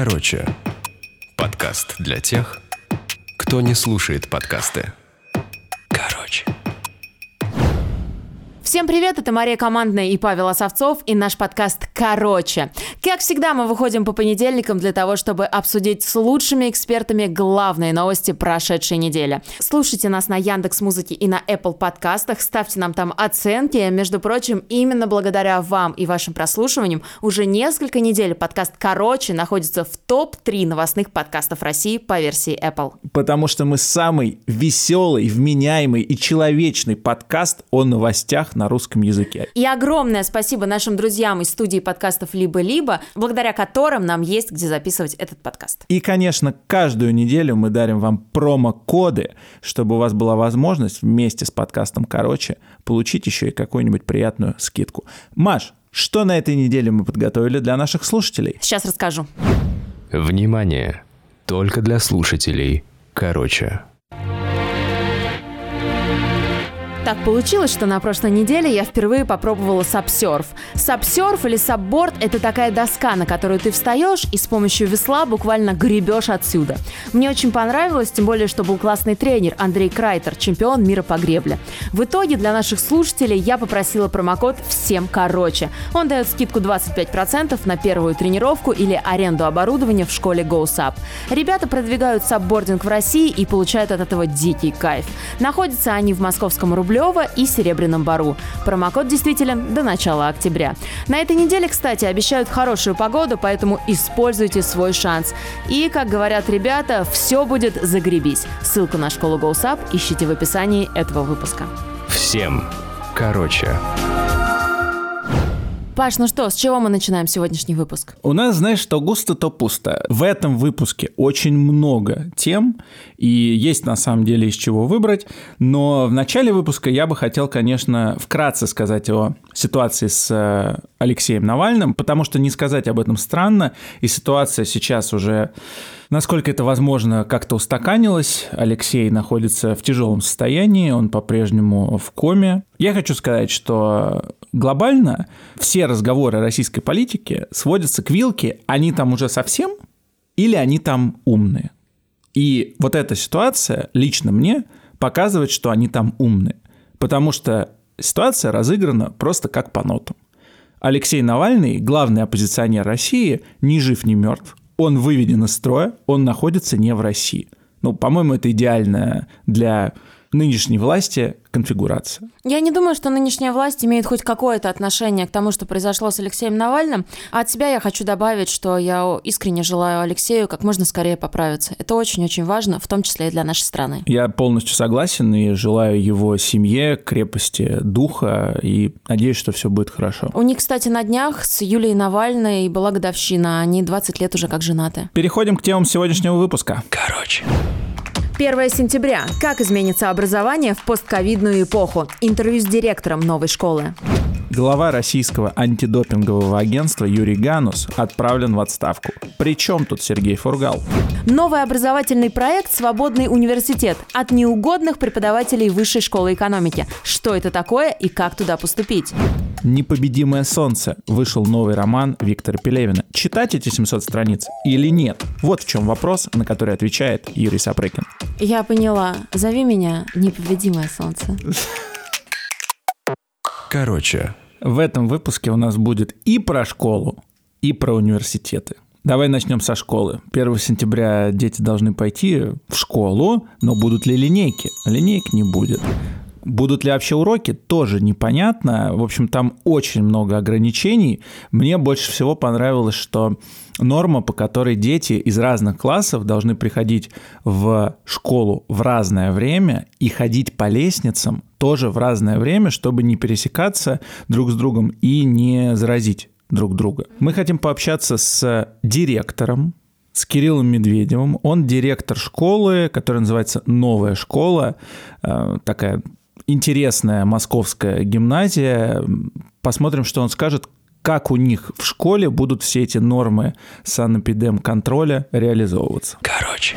Короче, подкаст для тех, кто не слушает подкасты. Всем привет, это Мария Командная и Павел Осовцов и наш подкаст «Короче». Как всегда, мы выходим по понедельникам для того, чтобы обсудить с лучшими экспертами главные новости прошедшей недели. Слушайте нас на Яндекс Музыке и на Apple подкастах, ставьте нам там оценки. Между прочим, именно благодаря вам и вашим прослушиваниям уже несколько недель подкаст «Короче» находится в топ-3 новостных подкастов России по версии Apple. Потому что мы самый веселый, вменяемый и человечный подкаст о новостях на русском языке. И огромное спасибо нашим друзьям из студии подкастов «Либо-либо», благодаря которым нам есть где записывать этот подкаст. И, конечно, каждую неделю мы дарим вам промокоды, чтобы у вас была возможность вместе с подкастом «Короче» получить еще и какую-нибудь приятную скидку. Маш, что на этой неделе мы подготовили для наших слушателей? Сейчас расскажу. Внимание! Только для слушателей. Короче. Так получилось, что на прошлой неделе я впервые попробовала сапсерф. Сапсерф или сапборд – это такая доска, на которую ты встаешь и с помощью весла буквально гребешь отсюда. Мне очень понравилось, тем более, что был классный тренер Андрей Крайтер, чемпион мира по гребле. В итоге для наших слушателей я попросила промокод «Всем короче». Он дает скидку 25% на первую тренировку или аренду оборудования в школе GoSap. Ребята продвигают сапбординг в России и получают от этого дикий кайф. Находятся они в московском Рубле Рублева и Серебряном Бару. Промокод действителен до начала октября. На этой неделе, кстати, обещают хорошую погоду, поэтому используйте свой шанс. И, как говорят ребята, все будет загребись. Ссылку на школу GoSap ищите в описании этого выпуска. Всем короче. Паш, ну что, с чего мы начинаем сегодняшний выпуск? У нас, знаешь, что густо, то пусто. В этом выпуске очень много тем, и есть на самом деле из чего выбрать, но в начале выпуска я бы хотел, конечно, вкратце сказать о ситуации с э, Алексеем Навальным, потому что не сказать об этом странно, и ситуация сейчас уже Насколько это возможно, как-то устаканилось. Алексей находится в тяжелом состоянии, он по-прежнему в коме. Я хочу сказать, что глобально все разговоры российской политике сводятся к вилке, они там уже совсем или они там умные. И вот эта ситуация лично мне показывает, что они там умные. Потому что ситуация разыграна просто как по нотам. Алексей Навальный, главный оппозиционер России, ни жив, ни мертв он выведен из строя, он находится не в России. Ну, по-моему, это идеально для нынешней власти конфигурация. Я не думаю, что нынешняя власть имеет хоть какое-то отношение к тому, что произошло с Алексеем Навальным. А от себя я хочу добавить, что я искренне желаю Алексею как можно скорее поправиться. Это очень-очень важно, в том числе и для нашей страны. Я полностью согласен и желаю его семье крепости духа и надеюсь, что все будет хорошо. У них, кстати, на днях с Юлией Навальной была годовщина. Они 20 лет уже как женаты. Переходим к темам сегодняшнего выпуска. Короче. 1 сентября. Как изменится образование в постковидную эпоху? Интервью с директором новой школы. Глава российского антидопингового агентства Юрий Ганус отправлен в отставку. Причем тут Сергей Фургал? Новый образовательный проект «Свободный университет» от неугодных преподавателей Высшей школы экономики. Что это такое и как туда поступить? «Непобедимое солнце» вышел новый роман Виктора Пелевина. Читать эти 700 страниц или нет? Вот в чем вопрос, на который отвечает Юрий Сапрыкин. Я поняла. Зови меня «Непобедимое солнце». Короче. В этом выпуске у нас будет и про школу, и про университеты. Давай начнем со школы. 1 сентября дети должны пойти в школу, но будут ли линейки? Линейок не будет. Будут ли вообще уроки, тоже непонятно. В общем, там очень много ограничений. Мне больше всего понравилось, что норма, по которой дети из разных классов должны приходить в школу в разное время и ходить по лестницам тоже в разное время, чтобы не пересекаться друг с другом и не заразить друг друга. Мы хотим пообщаться с директором, с Кириллом Медведевым. Он директор школы, которая называется «Новая школа», э, такая интересная московская гимназия. Посмотрим, что он скажет, как у них в школе будут все эти нормы санэпидем контроля реализовываться. Короче.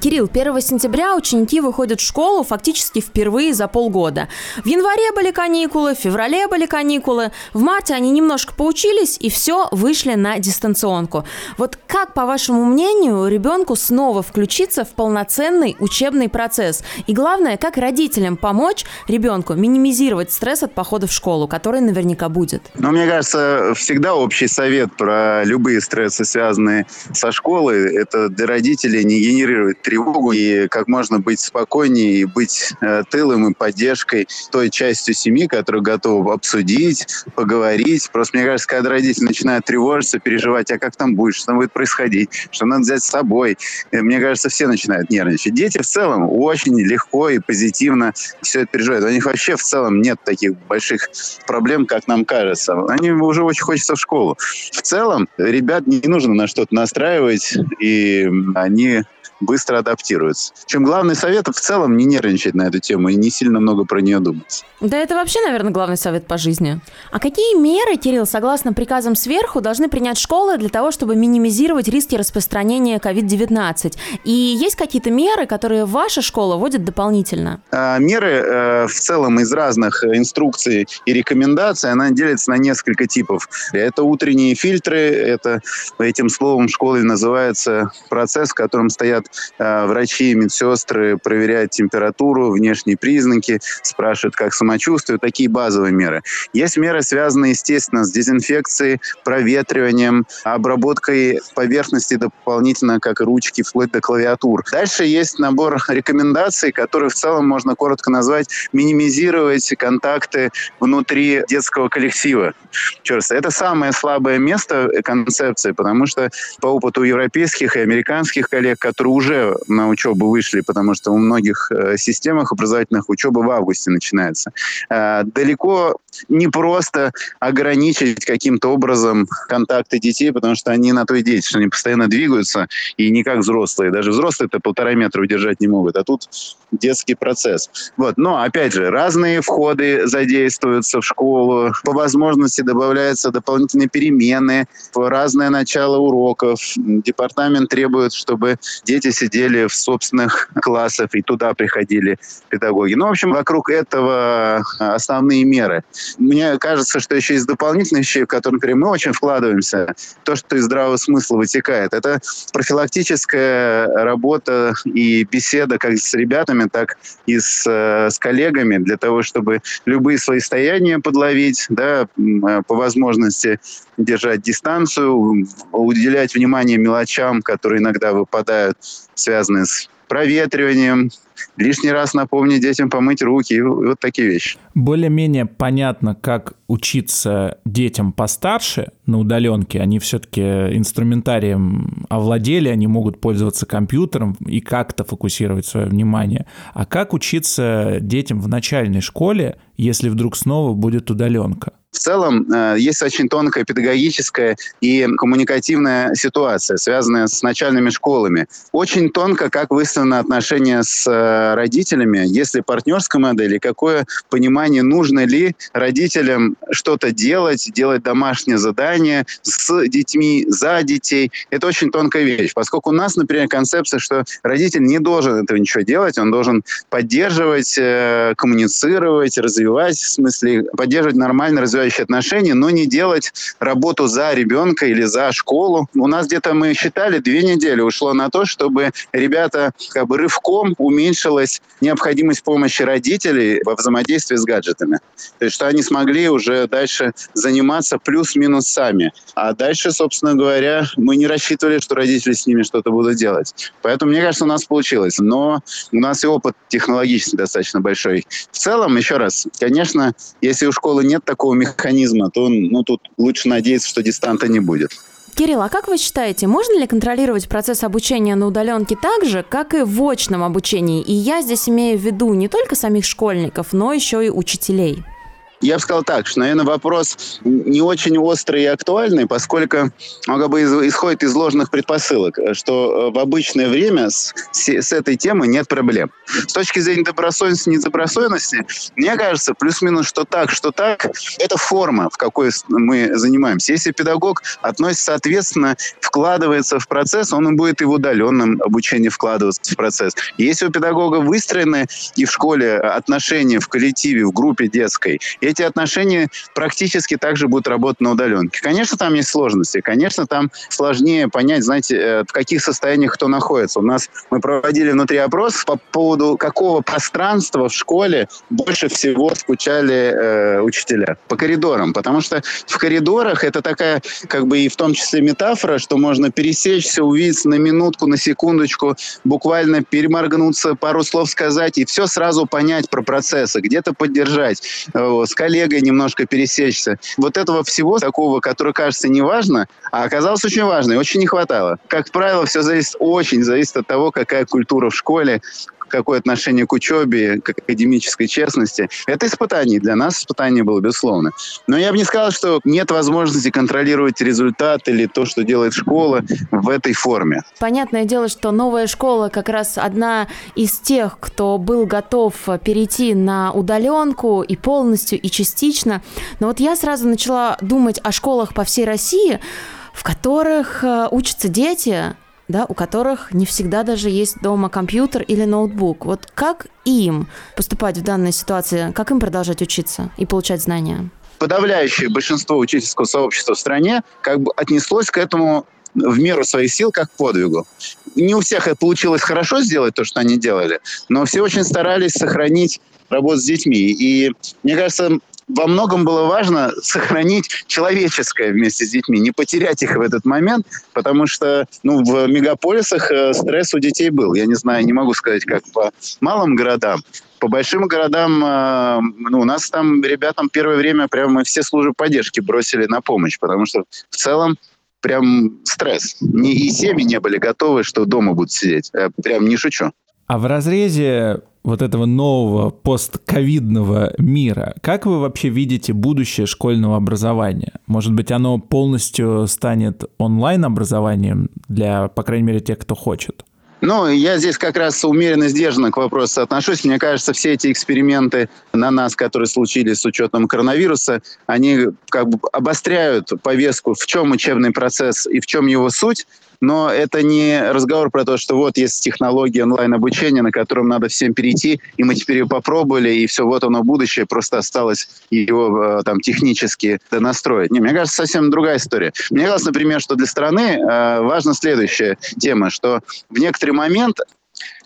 Кирилл, 1 сентября ученики выходят в школу фактически впервые за полгода. В январе были каникулы, в феврале были каникулы, в марте они немножко поучились и все, вышли на дистанционку. Вот как, по вашему мнению, ребенку снова включиться в полноценный учебный процесс? И главное, как родителям помочь ребенку минимизировать стресс от похода в школу, который наверняка будет? Ну, мне кажется, всегда общий совет про любые стрессы, связанные со школой, это для родителей не генерировать тревогу и как можно быть спокойнее и быть э, тылом и поддержкой той частью семьи, которая готова обсудить, поговорить. Просто мне кажется, когда родители начинают тревожиться, переживать, а как там будет, что там будет происходить, что надо взять с собой, э, мне кажется, все начинают нервничать. Дети в целом очень легко и позитивно все это переживают. У них вообще в целом нет таких больших проблем, как нам кажется. Они уже очень хочется в школу. В целом, ребят не нужно на что-то настраивать, и они быстро адаптируются. Чем главный совет в целом не нервничать на эту тему и не сильно много про нее думать. Да это вообще, наверное, главный совет по жизни. А какие меры, Кирилл, согласно приказам сверху, должны принять школы для того, чтобы минимизировать риски распространения COVID-19? И есть какие-то меры, которые ваша школа вводит дополнительно? А, меры э, в целом из разных инструкций и рекомендаций, она делится на несколько типов. Это утренние фильтры, это этим словом в школе называется процесс, в котором стоят Э, врачи, медсестры проверяют температуру, внешние признаки, спрашивают, как самочувствие, такие базовые меры. Есть меры, связанные, естественно, с дезинфекцией, проветриванием, обработкой поверхности дополнительно, как и ручки, вплоть до клавиатур. Дальше есть набор рекомендаций, которые в целом можно коротко назвать минимизировать контакты внутри детского коллектива. Черт, это самое слабое место концепции, потому что по опыту европейских и американских коллег, которые уже на учебу вышли, потому что у многих э, системах образовательных учеба в августе начинается. Э, далеко не просто ограничить каким-то образом контакты детей, потому что они на то и дети, что они постоянно двигаются, и не как взрослые. Даже взрослые это полтора метра удержать не могут. А тут детский процесс. Вот. Но, опять же, разные входы задействуются в школу. По возможности добавляются дополнительные перемены, разное начало уроков. Департамент требует, чтобы дети сидели в собственных классах, и туда приходили педагоги. Ну, в общем, вокруг этого основные меры. Мне кажется, что еще из дополнительных вещей, в которые, мы очень вкладываемся, то, что из здравого смысла вытекает, это профилактическая работа и беседа как с ребятами, так и с, с коллегами для того, чтобы любые свои состояния подловить, да, по возможности держать дистанцию, уделять внимание мелочам, которые иногда выпадают, связанные с проветриванием, лишний раз напомнить детям помыть руки, и вот такие вещи. Более-менее понятно, как учиться детям постарше на удаленке. Они все-таки инструментарием овладели, они могут пользоваться компьютером и как-то фокусировать свое внимание. А как учиться детям в начальной школе, если вдруг снова будет удаленка? В целом э, есть очень тонкая педагогическая и коммуникативная ситуация, связанная с начальными школами. Очень тонко, как выставлено отношение с родителями, если партнерская модель, и какое понимание, нужно ли родителям что-то делать, делать домашнее задание с детьми, за детей. Это очень тонкая вещь, поскольку у нас, например, концепция, что родитель не должен этого ничего делать, он должен поддерживать, э, коммуницировать, развивать, в смысле, поддерживать нормально развивающие отношения, но не делать работу за ребенка или за школу. У нас где-то мы считали, две недели ушло на то, чтобы ребята как бы рывком уменьшилась необходимость помощи родителей во взаимодействии с гаджетами. То есть, что они смогли уже дальше заниматься плюс-минус сами. А дальше, собственно говоря, мы не рассчитывали, что родители с ними что-то будут делать. Поэтому, мне кажется, у нас получилось. Но у нас и опыт технологический достаточно большой. В целом, еще раз, конечно, если у школы нет такого механизма, то ну, тут лучше надеяться, что дистанта не будет. Кирилл, а как вы считаете, можно ли контролировать процесс обучения на удаленке так же, как и в очном обучении? И я здесь имею в виду не только самих школьников, но еще и учителей. Я бы сказал так, что, наверное, вопрос не очень острый и актуальный, поскольку он бы исходит из ложных предпосылок, что э, в обычное время с, с этой темой нет проблем. С точки зрения добросовестности, недобросовестности, мне кажется, плюс-минус, что так, что так, это форма, в какой мы занимаемся. Если педагог относится соответственно, вкладывается в процесс, он будет и в удаленном обучении вкладываться в процесс. Если у педагога выстроены и в школе отношения в коллективе, в группе детской, эти отношения практически также будут работать на удаленке. Конечно, там есть сложности, конечно, там сложнее понять, знаете, э, в каких состояниях кто находится. У нас мы проводили внутри опрос по поводу какого пространства в школе больше всего скучали э, учителя. По коридорам. Потому что в коридорах это такая, как бы и в том числе метафора, что можно пересечься, увидеться на минутку, на секундочку, буквально переморгнуться, пару слов сказать и все сразу понять про процессы, где-то поддержать, э, с коллегой немножко пересечься. Вот этого всего такого, которое кажется неважно, а оказалось очень важно и очень не хватало. Как правило, все зависит, очень зависит от того, какая культура в школе, какое отношение к учебе, к академической честности. Это испытание. Для нас испытание было, безусловно. Но я бы не сказал, что нет возможности контролировать результат или то, что делает школа в этой форме. Понятное дело, что новая школа как раз одна из тех, кто был готов перейти на удаленку и полностью, и частично. Но вот я сразу начала думать о школах по всей России, в которых э, учатся дети, да, у которых не всегда даже есть дома компьютер или ноутбук. Вот как им поступать в данной ситуации, как им продолжать учиться и получать знания? Подавляющее большинство учительского сообщества в стране как бы отнеслось к этому в меру своих сил как подвигу. Не у всех это получилось хорошо сделать, то, что они делали, но все очень старались сохранить работу с детьми. И мне кажется, во многом было важно сохранить человеческое вместе с детьми, не потерять их в этот момент, потому что ну, в мегаполисах э, стресс у детей был. Я не знаю, не могу сказать, как по малым городам. По большим городам, э, ну, у нас там ребятам первое время прямо мы все службы поддержки бросили на помощь, потому что в целом прям стресс. И семьи не были готовы, что дома будут сидеть. Я прям не шучу. А в разрезе вот этого нового постковидного мира, как вы вообще видите будущее школьного образования? Может быть, оно полностью станет онлайн-образованием для, по крайней мере, тех, кто хочет? Ну, я здесь как раз умеренно сдержанно к вопросу отношусь. Мне кажется, все эти эксперименты на нас, которые случились с учетом коронавируса, они как бы обостряют повестку, в чем учебный процесс и в чем его суть но это не разговор про то, что вот есть технология онлайн-обучения, на котором надо всем перейти, и мы теперь ее попробовали, и все, вот оно будущее, просто осталось его э, там технически настроить. Не, мне кажется, совсем другая история. Мне кажется, например, что для страны э, важна следующая тема, что в некоторый момент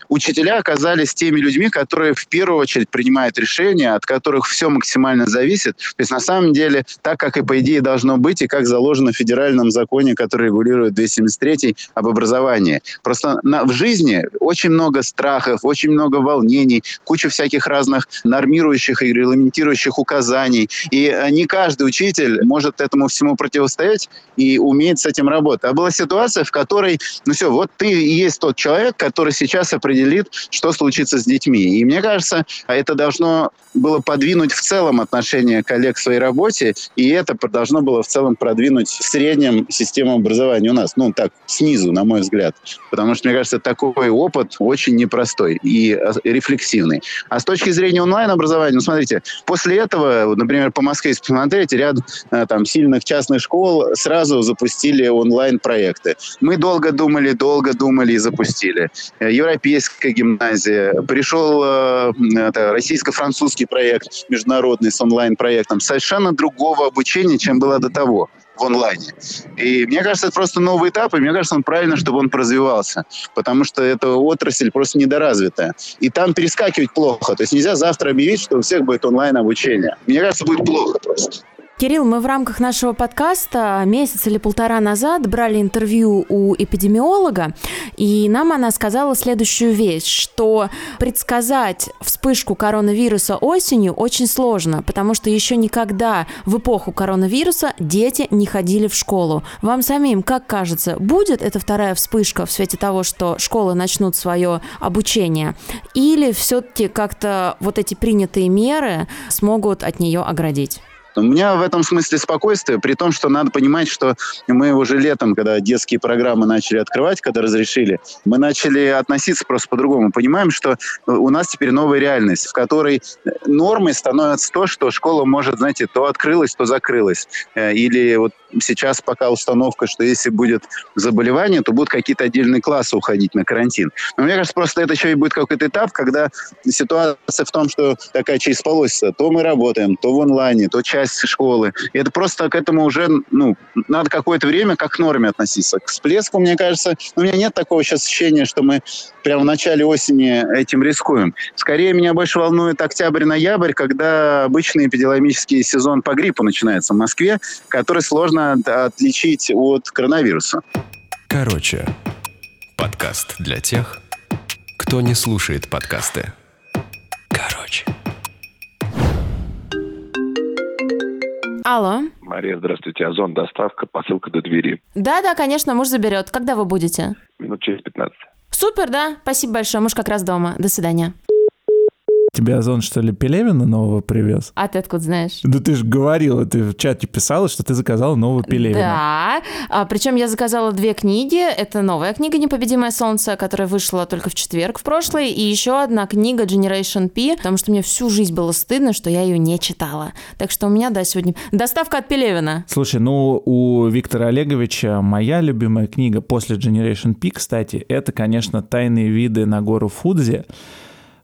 учителя оказались теми людьми, которые в первую очередь принимают решения, от которых все максимально зависит. То есть на самом деле так, как и по идее должно быть, и как заложено в федеральном законе, который регулирует 273 об образовании. Просто на, в жизни очень много страхов, очень много волнений, куча всяких разных нормирующих и регламентирующих указаний. И э, не каждый учитель может этому всему противостоять и умеет с этим работать. А была ситуация, в которой, ну все, вот ты и есть тот человек, который сейчас определяет определит, что случится с детьми. И мне кажется, это должно было подвинуть в целом отношение коллег к своей работе, и это должно было в целом продвинуть в среднем систему образования у нас. Ну, так, снизу, на мой взгляд. Потому что, мне кажется, такой опыт очень непростой и а, рефлексивный. А с точки зрения онлайн-образования, ну, смотрите, после этого, например, по Москве, если посмотреть, ряд э, там сильных частных школ сразу запустили онлайн-проекты. Мы долго думали, долго думали и запустили. Э, европейские Одесская гимназия, пришел э, российско-французский проект международный с онлайн-проектом, совершенно другого обучения, чем было до того в онлайне. И мне кажется, это просто новый этап, и мне кажется, он правильно, чтобы он развивался, потому что эта отрасль просто недоразвитая. И там перескакивать плохо. То есть нельзя завтра объявить, что у всех будет онлайн-обучение. Мне кажется, будет плохо просто. Кирилл, мы в рамках нашего подкаста месяц или полтора назад брали интервью у эпидемиолога, и нам она сказала следующую вещь, что предсказать вспышку коронавируса осенью очень сложно, потому что еще никогда в эпоху коронавируса дети не ходили в школу. Вам самим, как кажется, будет эта вторая вспышка в свете того, что школы начнут свое обучение, или все-таки как-то вот эти принятые меры смогут от нее оградить? У меня в этом смысле спокойствие, при том, что надо понимать, что мы уже летом, когда детские программы начали открывать, когда разрешили, мы начали относиться просто по-другому. Понимаем, что у нас теперь новая реальность, в которой нормой становится то, что школа может, знаете, то открылась, то закрылась. Э, или вот сейчас пока установка, что если будет заболевание, то будут какие-то отдельные классы уходить на карантин. Но мне кажется, просто это еще и будет какой-то этап, когда ситуация в том, что такая через полоса, то мы работаем, то в онлайне, то часть школы. И это просто к этому уже, ну, надо какое-то время как к норме относиться. К всплеску, мне кажется, у меня нет такого сейчас ощущения, что мы прямо в начале осени этим рискуем. Скорее, меня больше волнует октябрь-ноябрь, когда обычный эпидемиологический сезон по гриппу начинается в Москве, который сложно отличить от коронавируса. Короче, подкаст для тех, кто не слушает подкасты. Короче. Алло. Мария, здравствуйте. Озон, доставка, посылка до двери. Да-да, конечно, муж заберет. Когда вы будете? Минут через 15. Супер, да. Спасибо большое. Муж как раз дома. До свидания. Тебе Озон, что ли, Пелевина нового привез? А ты откуда знаешь? Да ты же говорила, ты в чате писала, что ты заказала нового Пелевина. Да, а, причем я заказала две книги. Это новая книга «Непобедимое солнце», которая вышла только в четверг в прошлый, и еще одна книга Generation P, потому что мне всю жизнь было стыдно, что я ее не читала. Так что у меня, да, сегодня доставка от Пелевина. Слушай, ну у Виктора Олеговича моя любимая книга после Generation P, кстати, это, конечно, «Тайные виды на гору Фудзи».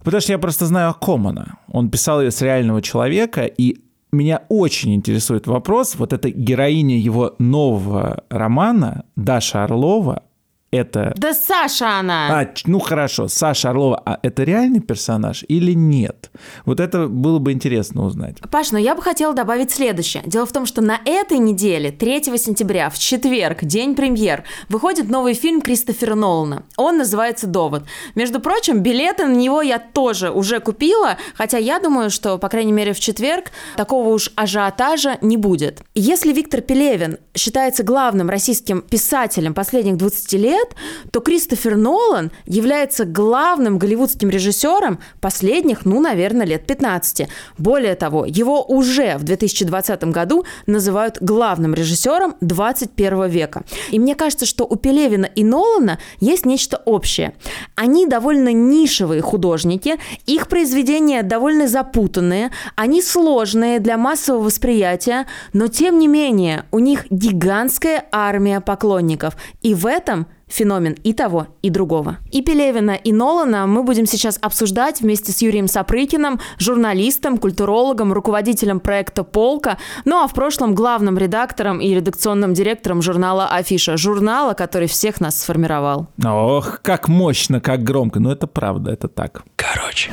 Потому что я просто знаю о ком она. Он писал ее с реального человека, и меня очень интересует вопрос, вот эта героиня его нового романа, Даша Орлова, это... Да Саша она! А, ну хорошо, Саша Орлова, а это реальный персонаж или нет? Вот это было бы интересно узнать. Паш, но я бы хотела добавить следующее. Дело в том, что на этой неделе, 3 сентября, в четверг, день премьер, выходит новый фильм Кристофера Нолана. Он называется «Довод». Между прочим, билеты на него я тоже уже купила, хотя я думаю, что, по крайней мере, в четверг такого уж ажиотажа не будет. Если Виктор Пелевин считается главным российским писателем последних 20 лет, лет, то Кристофер Нолан является главным голливудским режиссером последних, ну, наверное, лет 15. Более того, его уже в 2020 году называют главным режиссером 21 века. И мне кажется, что у Пелевина и Нолана есть нечто общее. Они довольно нишевые художники, их произведения довольно запутанные, они сложные для массового восприятия, но тем не менее у них гигантская армия поклонников. И в этом феномен и того, и другого. И Пелевина, и Нолана мы будем сейчас обсуждать вместе с Юрием Сапрыкиным, журналистом, культурологом, руководителем проекта «Полка», ну а в прошлом главным редактором и редакционным директором журнала «Афиша», журнала, который всех нас сформировал. Ох, как мощно, как громко, но это правда, это так. Короче.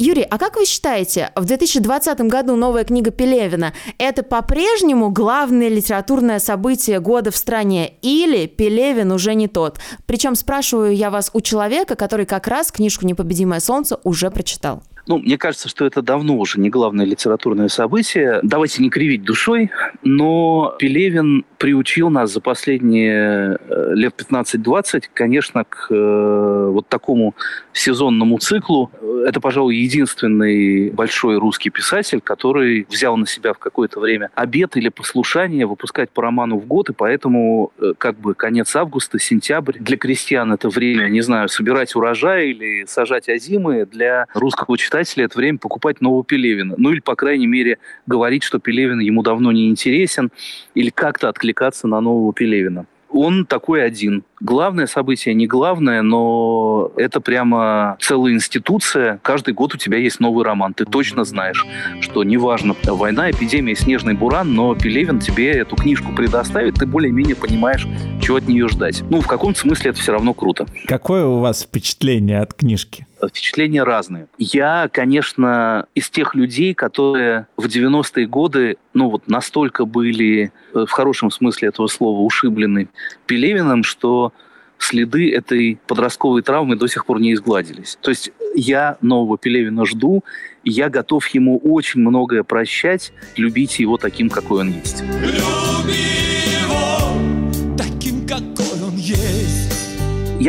Юрий, а как вы считаете, в 2020 году новая книга Пелевина – это по-прежнему главное литературное событие года в стране или Пелевин уже не тот? Причем спрашиваю я вас у человека, который как раз книжку «Непобедимое солнце» уже прочитал. Ну, мне кажется, что это давно уже не главное литературное событие. Давайте не кривить душой, но Пелевин приучил нас за последние э, лет 15-20, конечно, к э, вот такому сезонному циклу. Это, пожалуй, единственный большой русский писатель, который взял на себя в какое-то время обед или послушание выпускать по роману в год, и поэтому э, как бы конец августа, сентябрь для крестьян это время, не знаю, собирать урожай или сажать озимы, для русского читателя это время покупать нового Пелевина. Ну или, по крайней мере, говорить, что Пелевин ему давно не интересен, или как-то откликаться на нового Пелевина. Он такой один. Главное событие не главное, но это прямо целая институция. Каждый год у тебя есть новый роман. Ты точно знаешь, что неважно, война, эпидемия, снежный буран, но Пелевин тебе эту книжку предоставит, ты более-менее понимаешь, чего от нее ждать. Ну, в каком-то смысле это все равно круто. Какое у вас впечатление от книжки? Впечатления разные. Я, конечно, из тех людей, которые в 90-е годы, ну вот настолько были, э, в хорошем смысле этого слова, ушиблены Пелевиным, что следы этой подростковой травмы до сих пор не изгладились. То есть я нового Пелевина жду, и я готов ему очень многое прощать, любить его таким, какой он есть.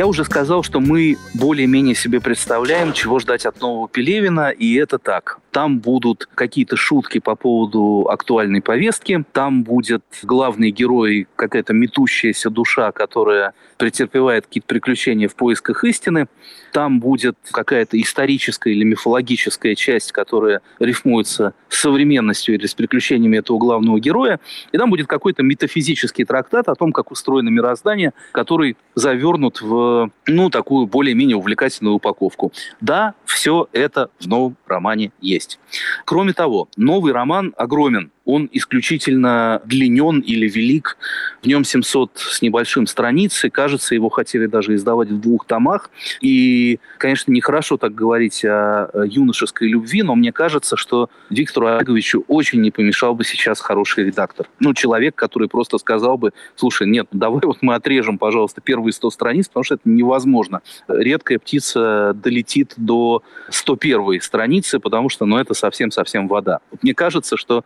Я уже сказал, что мы более-менее себе представляем, чего ждать от нового Пелевина, и это так. Там будут какие-то шутки по поводу актуальной повестки, там будет главный герой, какая-то метущаяся душа, которая претерпевает какие-то приключения в поисках истины, там будет какая-то историческая или мифологическая часть, которая рифмуется с современностью или с приключениями этого главного героя, и там будет какой-то метафизический трактат о том, как устроено мироздание, который завернут в, ну, такую более-менее увлекательную упаковку. Да, все это в новом романе есть. Кроме того, новый роман огромен он исключительно длинен или велик. В нем 700 с небольшим страниц, и, кажется, его хотели даже издавать в двух томах. И, конечно, нехорошо так говорить о юношеской любви, но мне кажется, что Виктору Олеговичу очень не помешал бы сейчас хороший редактор. Ну, человек, который просто сказал бы, слушай, нет, ну давай вот мы отрежем, пожалуйста, первые 100 страниц, потому что это невозможно. Редкая птица долетит до 101 страницы, потому что, ну, это совсем-совсем вода. Мне кажется, что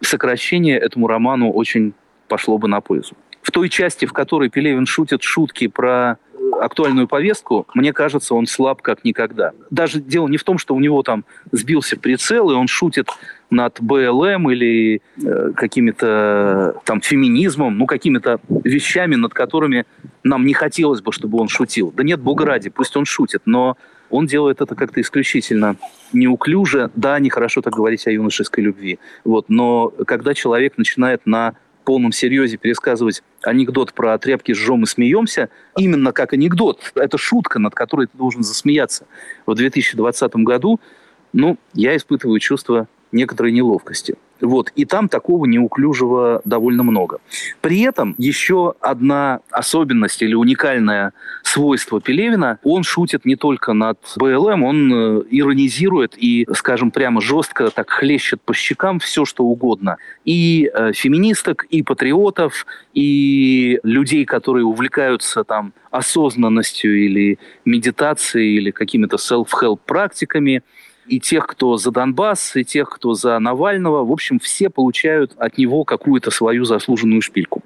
сокращение этому роману очень пошло бы на пользу. В той части, в которой Пелевин шутит шутки про актуальную повестку, мне кажется, он слаб как никогда. Даже дело не в том, что у него там сбился прицел, и он шутит над БЛМ или э, какими-то там феминизмом, ну, какими-то вещами, над которыми нам не хотелось бы, чтобы он шутил. Да нет, бога ради, пусть он шутит, но он делает это как-то исключительно неуклюже. Да, нехорошо так говорить о юношеской любви. Вот, но когда человек начинает на полном серьезе пересказывать анекдот про тряпки жжем и смеемся, именно как анекдот. Это шутка, над которой ты должен засмеяться. В 2020 году, ну, я испытываю чувство некоторой неловкости. Вот. И там такого неуклюжего довольно много. При этом еще одна особенность или уникальное свойство Пелевина, он шутит не только над БЛМ, он э, иронизирует и, скажем, прямо жестко так хлещет по щекам все, что угодно. И э, феминисток, и патриотов, и людей, которые увлекаются там осознанностью или медитацией, или какими-то self-help практиками – и тех, кто за Донбасс, и тех, кто за Навального. В общем, все получают от него какую-то свою заслуженную шпильку.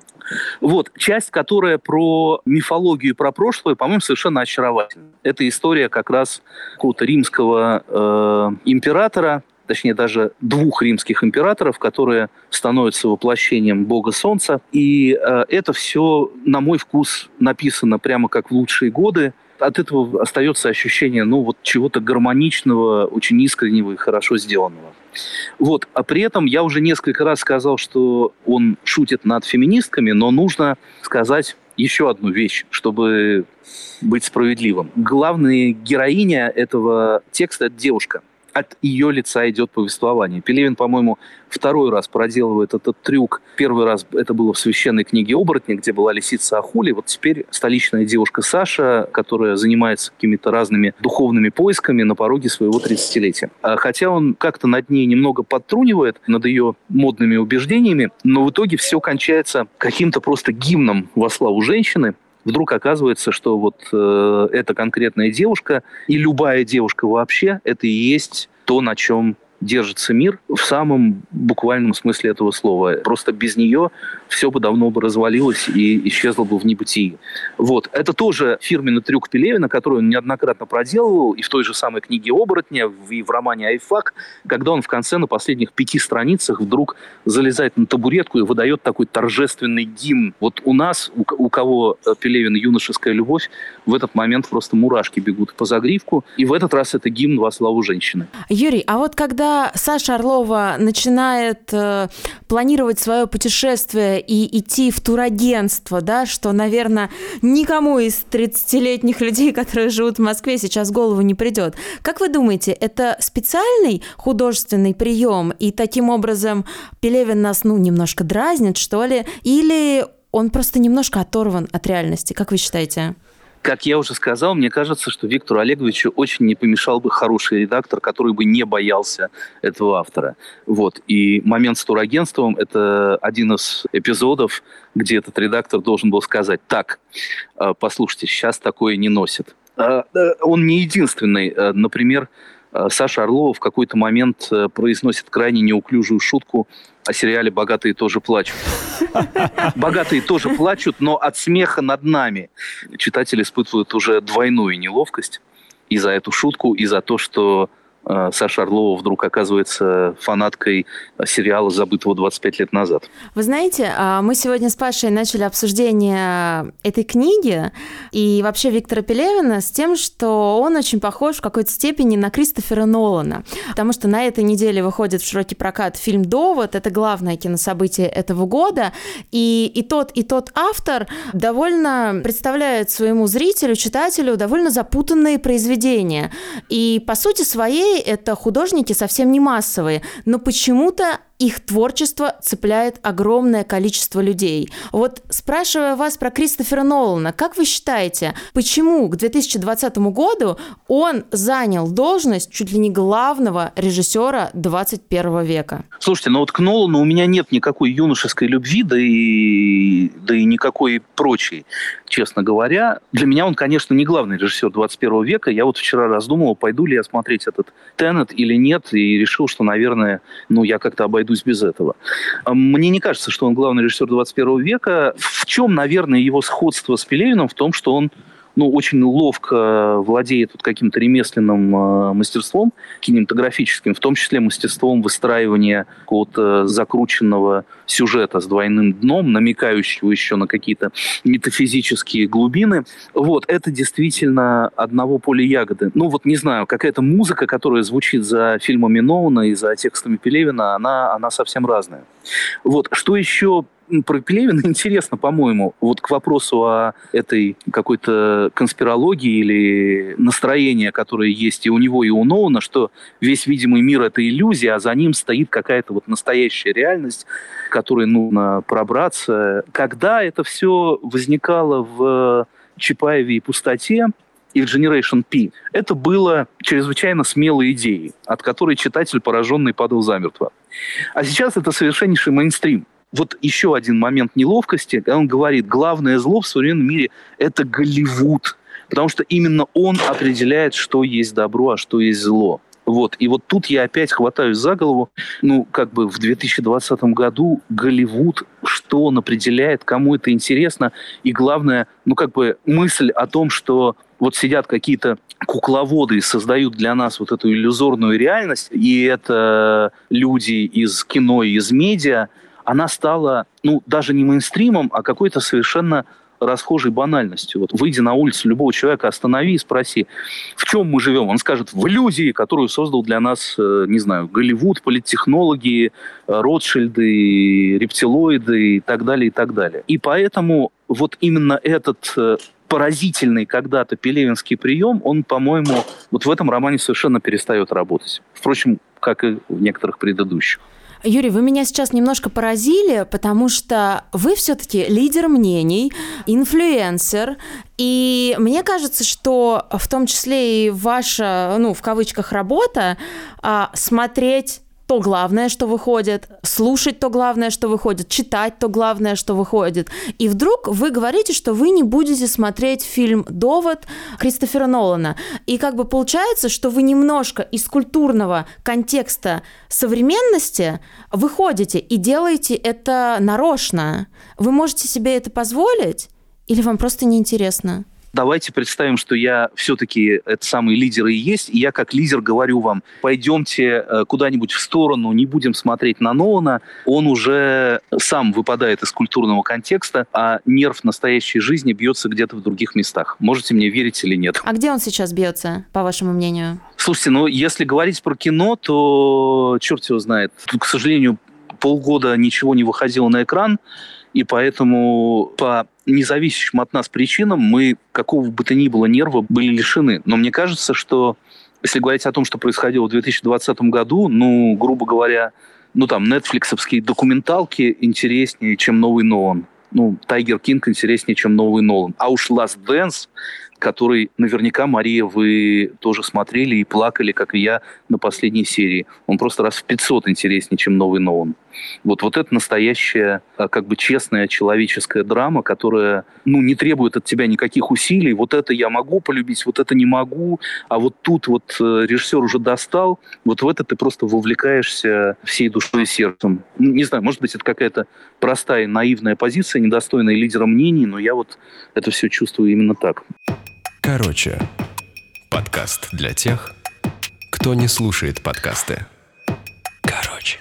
Вот, часть, которая про мифологию, про прошлое, по-моему, совершенно очаровательна. Это история как раз какого-то римского э, императора, точнее даже двух римских императоров, которые становятся воплощением бога солнца. И э, это все, на мой вкус, написано прямо как в лучшие годы от этого остается ощущение, ну, вот чего-то гармоничного, очень искреннего и хорошо сделанного. Вот. А при этом я уже несколько раз сказал, что он шутит над феминистками, но нужно сказать еще одну вещь, чтобы быть справедливым. Главная героиня этого текста – это девушка – от ее лица идет повествование. Пелевин, по-моему, второй раз проделывает этот трюк. Первый раз это было в священной книге «Оборотни», где была лисица Ахули. Вот теперь столичная девушка Саша, которая занимается какими-то разными духовными поисками на пороге своего 30-летия. А хотя он как-то над ней немного подтрунивает, над ее модными убеждениями, но в итоге все кончается каким-то просто гимном во славу женщины, вдруг оказывается, что вот э, эта конкретная девушка и любая девушка вообще это и есть то, на чем держится мир в самом буквальном смысле этого слова. Просто без нее все бы давно бы развалилось и исчезло бы в небытии. Вот. Это тоже фирменный трюк Пелевина, который он неоднократно проделывал и в той же самой книге «Оборотня», и в романе «Айфак», когда он в конце на последних пяти страницах вдруг залезает на табуретку и выдает такой торжественный гимн. Вот у нас, у, кого э, Пелевин «Юношеская любовь», в этот момент просто мурашки бегут по загривку, и в этот раз это гимн во славу женщины. Юрий, а вот когда Саша Орлова начинает э, планировать свое путешествие и идти в турагентство, да, что, наверное, никому из 30-летних людей, которые живут в Москве, сейчас в голову не придет. Как вы думаете, это специальный художественный прием, и таким образом Пелевин нас, ну, немножко дразнит, что ли, или он просто немножко оторван от реальности. Как вы считаете? Как я уже сказал, мне кажется, что Виктору Олеговичу очень не помешал бы хороший редактор, который бы не боялся этого автора. Вот. И момент с турагентством – это один из эпизодов, где этот редактор должен был сказать, так, э, послушайте, сейчас такое не носит. Э, э, он не единственный. Например, Саша Орлова в какой-то момент произносит крайне неуклюжую шутку о сериале «Богатые тоже плачут». «Богатые тоже плачут», но от смеха над нами читатели испытывают уже двойную неловкость и за эту шутку, и за то, что Саша Орлова вдруг оказывается фанаткой сериала, забытого 25 лет назад. Вы знаете, а, мы сегодня с Пашей начали обсуждение этой книги и вообще Виктора Пелевина с тем, что он очень похож в какой-то степени на Кристофера Нолана, потому что на этой неделе выходит в широкий прокат фильм «Довод», это главное кинособытие этого года, и, и тот, и тот автор довольно представляет своему зрителю, читателю довольно запутанные произведения. И, по сути своей, это художники совсем не массовые, но почему-то их творчество цепляет огромное количество людей. Вот спрашивая вас про Кристофера Нолана, как вы считаете, почему к 2020 году он занял должность чуть ли не главного режиссера 21 века? Слушайте, ну вот к Нолану у меня нет никакой юношеской любви, да и, да и никакой прочей, честно говоря. Для меня он, конечно, не главный режиссер 21 века. Я вот вчера раздумывал, пойду ли я смотреть этот Теннет или нет, и решил, что, наверное, ну, я как-то обойду обойдусь без этого. А мне не кажется, что он главный режиссер 21 века. В чем, наверное, его сходство с Пелевиным? В том, что он ну, очень ловко владеет вот каким-то ремесленным э, мастерством кинематографическим, в том числе мастерством выстраивания какого-то закрученного сюжета с двойным дном, намекающего еще на какие-то метафизические глубины. Вот, это действительно одного поля ягоды. Ну, вот не знаю, какая-то музыка, которая звучит за фильмами Ноуна и за текстами Пелевина, она, она совсем разная. Вот, что еще про Пелевина интересно, по-моему, вот к вопросу о этой какой-то конспирологии или настроении, которое есть и у него, и у Ноуна, что весь видимый мир — это иллюзия, а за ним стоит какая-то вот настоящая реальность, которой нужно пробраться. Когда это все возникало в Чапаеве и пустоте, и в Generation P. Это было чрезвычайно смелой идеей, от которой читатель пораженный падал замертво. А сейчас это совершеннейший мейнстрим вот еще один момент неловкости, когда он говорит, главное зло в современном мире – это Голливуд, потому что именно он определяет, что есть добро, а что есть зло. Вот. И вот тут я опять хватаюсь за голову. Ну, как бы в 2020 году Голливуд, что он определяет, кому это интересно. И главное, ну, как бы мысль о том, что вот сидят какие-то кукловоды и создают для нас вот эту иллюзорную реальность, и это люди из кино и из медиа, она стала, ну, даже не мейнстримом, а какой-то совершенно расхожей банальностью. Вот выйди на улицу любого человека, останови и спроси, в чем мы живем. Он скажет, в иллюзии, которую создал для нас, э, не знаю, Голливуд, политтехнологии, э, Ротшильды, рептилоиды и так далее, и так далее. И поэтому вот именно этот э, поразительный когда-то пелевинский прием, он, по-моему, вот в этом романе совершенно перестает работать. Впрочем, как и в некоторых предыдущих. Юрий, вы меня сейчас немножко поразили, потому что вы все-таки лидер мнений, инфлюенсер, и мне кажется, что в том числе и ваша, ну, в кавычках, работа а, смотреть то главное, что выходит, слушать то главное, что выходит, читать то главное, что выходит. И вдруг вы говорите, что вы не будете смотреть фильм «Довод» Кристофера Нолана. И как бы получается, что вы немножко из культурного контекста современности выходите и делаете это нарочно. Вы можете себе это позволить? Или вам просто неинтересно? Давайте представим, что я все-таки этот самый лидер и есть, и я как лидер говорю вам, пойдемте э, куда-нибудь в сторону, не будем смотреть на Нолана, он уже сам выпадает из культурного контекста, а нерв настоящей жизни бьется где-то в других местах. Можете мне верить или нет. А где он сейчас бьется, по вашему мнению? Слушайте, ну если говорить про кино, то черт его знает. Тут, к сожалению, полгода ничего не выходило на экран, и поэтому по независящим от нас причинам мы какого бы то ни было нерва были лишены. Но мне кажется, что если говорить о том, что происходило в 2020 году, ну, грубо говоря, ну там, нетфликсовские документалки интереснее, чем новый Нолан. ну, Тайгер Кинг интереснее, чем новый Нолан. А уж Last Dance который наверняка, Мария, вы тоже смотрели и плакали, как и я, на последней серии. Он просто раз в 500 интереснее, чем новый Нолан. Вот, вот это настоящая, а, как бы честная человеческая драма, которая, ну, не требует от тебя никаких усилий. Вот это я могу полюбить, вот это не могу, а вот тут вот э, режиссер уже достал, вот в это ты просто вовлекаешься всей душой и сердцем. Не знаю, может быть, это какая-то простая, наивная позиция, недостойная лидера мнений, но я вот это все чувствую именно так. Короче, подкаст для тех, кто не слушает подкасты. Короче.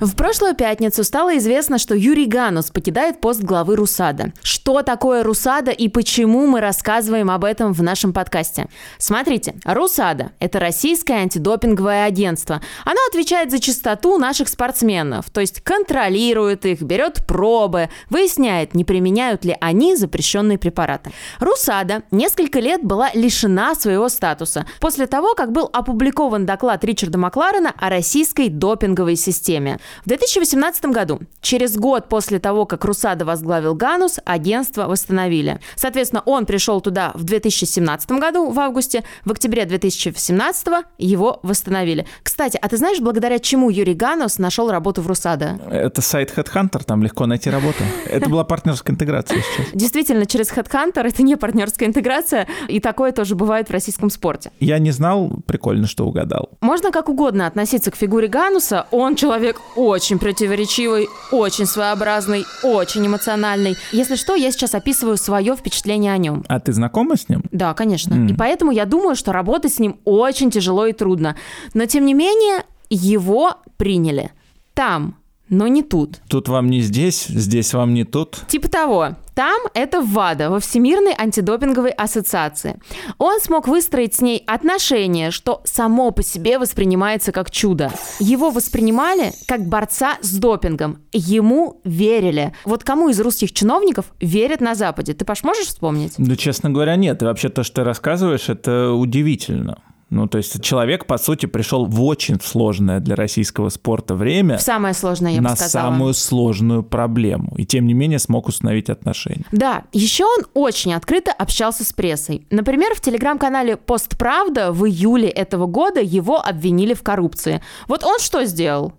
В прошлую пятницу стало известно, что Юрий Ганус покидает пост главы РУСАДА. Что такое РУСАДА и почему мы рассказываем об этом в нашем подкасте? Смотрите, РУСАДА – это российское антидопинговое агентство. Оно отвечает за чистоту наших спортсменов, то есть контролирует их, берет пробы, выясняет, не применяют ли они запрещенные препараты. РУСАДА несколько лет была лишена своего статуса после того, как был опубликован доклад Ричарда Макларена о российской допинговой системе. В 2018 году, через год после того, как Русада возглавил Ганус, агентство восстановили. Соответственно, он пришел туда в 2017 году, в августе, в октябре 2018 его восстановили. Кстати, а ты знаешь, благодаря чему Юрий Ганус нашел работу в Русада? Это сайт Headhunter, там легко найти работу. Это была партнерская интеграция сейчас. Действительно, через Headhunter это не партнерская интеграция, и такое тоже бывает в российском спорте. Я не знал, прикольно, что угадал. Можно как угодно относиться к фигуре Гануса, он человек очень противоречивый, очень своеобразный, очень эмоциональный. Если что, я сейчас описываю свое впечатление о нем. А ты знакома с ним? Да, конечно. Mm. И поэтому я думаю, что работать с ним очень тяжело и трудно. Но тем не менее, его приняли. Там, но не тут. Тут вам не здесь, здесь вам не тут. Типа того. Там это ВАДА, во Всемирной антидопинговой ассоциации. Он смог выстроить с ней отношения, что само по себе воспринимается как чудо. Его воспринимали как борца с допингом. Ему верили. Вот кому из русских чиновников верят на Западе? Ты, Паш, можешь вспомнить? Да, честно говоря, нет. И вообще то, что ты рассказываешь, это удивительно. Ну, то есть человек, по сути, пришел в очень сложное для российского спорта время. В самое сложное, я на бы сказала. самую сложную проблему. И тем не менее смог установить отношения. Да, еще он очень открыто общался с прессой. Например, в телеграм-канале «Постправда» в июле этого года его обвинили в коррупции. Вот он что сделал?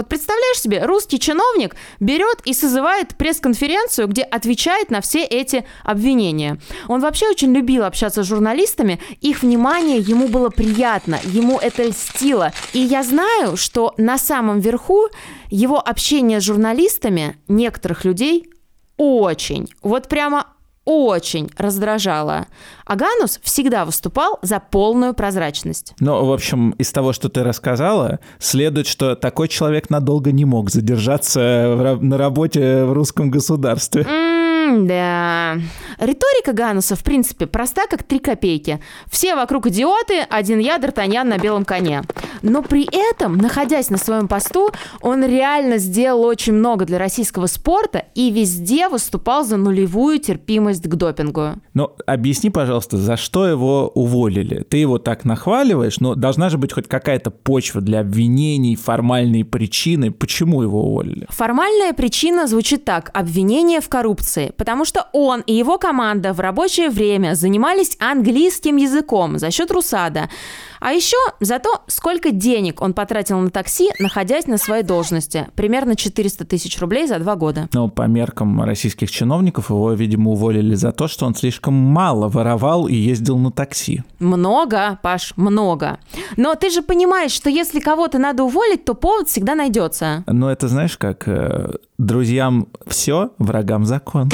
Вот представляешь себе, русский чиновник берет и созывает пресс-конференцию, где отвечает на все эти обвинения. Он вообще очень любил общаться с журналистами, их внимание ему было приятно, ему это льстило. И я знаю, что на самом верху его общение с журналистами некоторых людей очень, вот прямо очень раздражало. Аганус всегда выступал за полную прозрачность. Ну, в общем, из того, что ты рассказала, следует, что такой человек надолго не мог задержаться на работе в русском государстве. да. Риторика Гануса, в принципе, проста, как три копейки. Все вокруг идиоты, один я, Д'Артаньян на белом коне. Но при этом, находясь на своем посту, он реально сделал очень много для российского спорта и везде выступал за нулевую терпимость к допингу. Ну, объясни, пожалуйста, за что его уволили? Ты его так нахваливаешь, но должна же быть хоть какая-то почва для обвинений, формальные причины. Почему его уволили? Формальная причина звучит так. Обвинение в коррупции. Потому что он и его команда в рабочее время занимались английским языком за счет Русада. А еще за то, сколько денег он потратил на такси, находясь на своей должности. Примерно 400 тысяч рублей за два года. Но по меркам российских чиновников его, видимо, уволили за то, что он слишком мало воровал и ездил на такси. Много, Паш, много. Но ты же понимаешь, что если кого-то надо уволить, то повод всегда найдется. Ну, это знаешь как, э, друзьям все, врагам закон.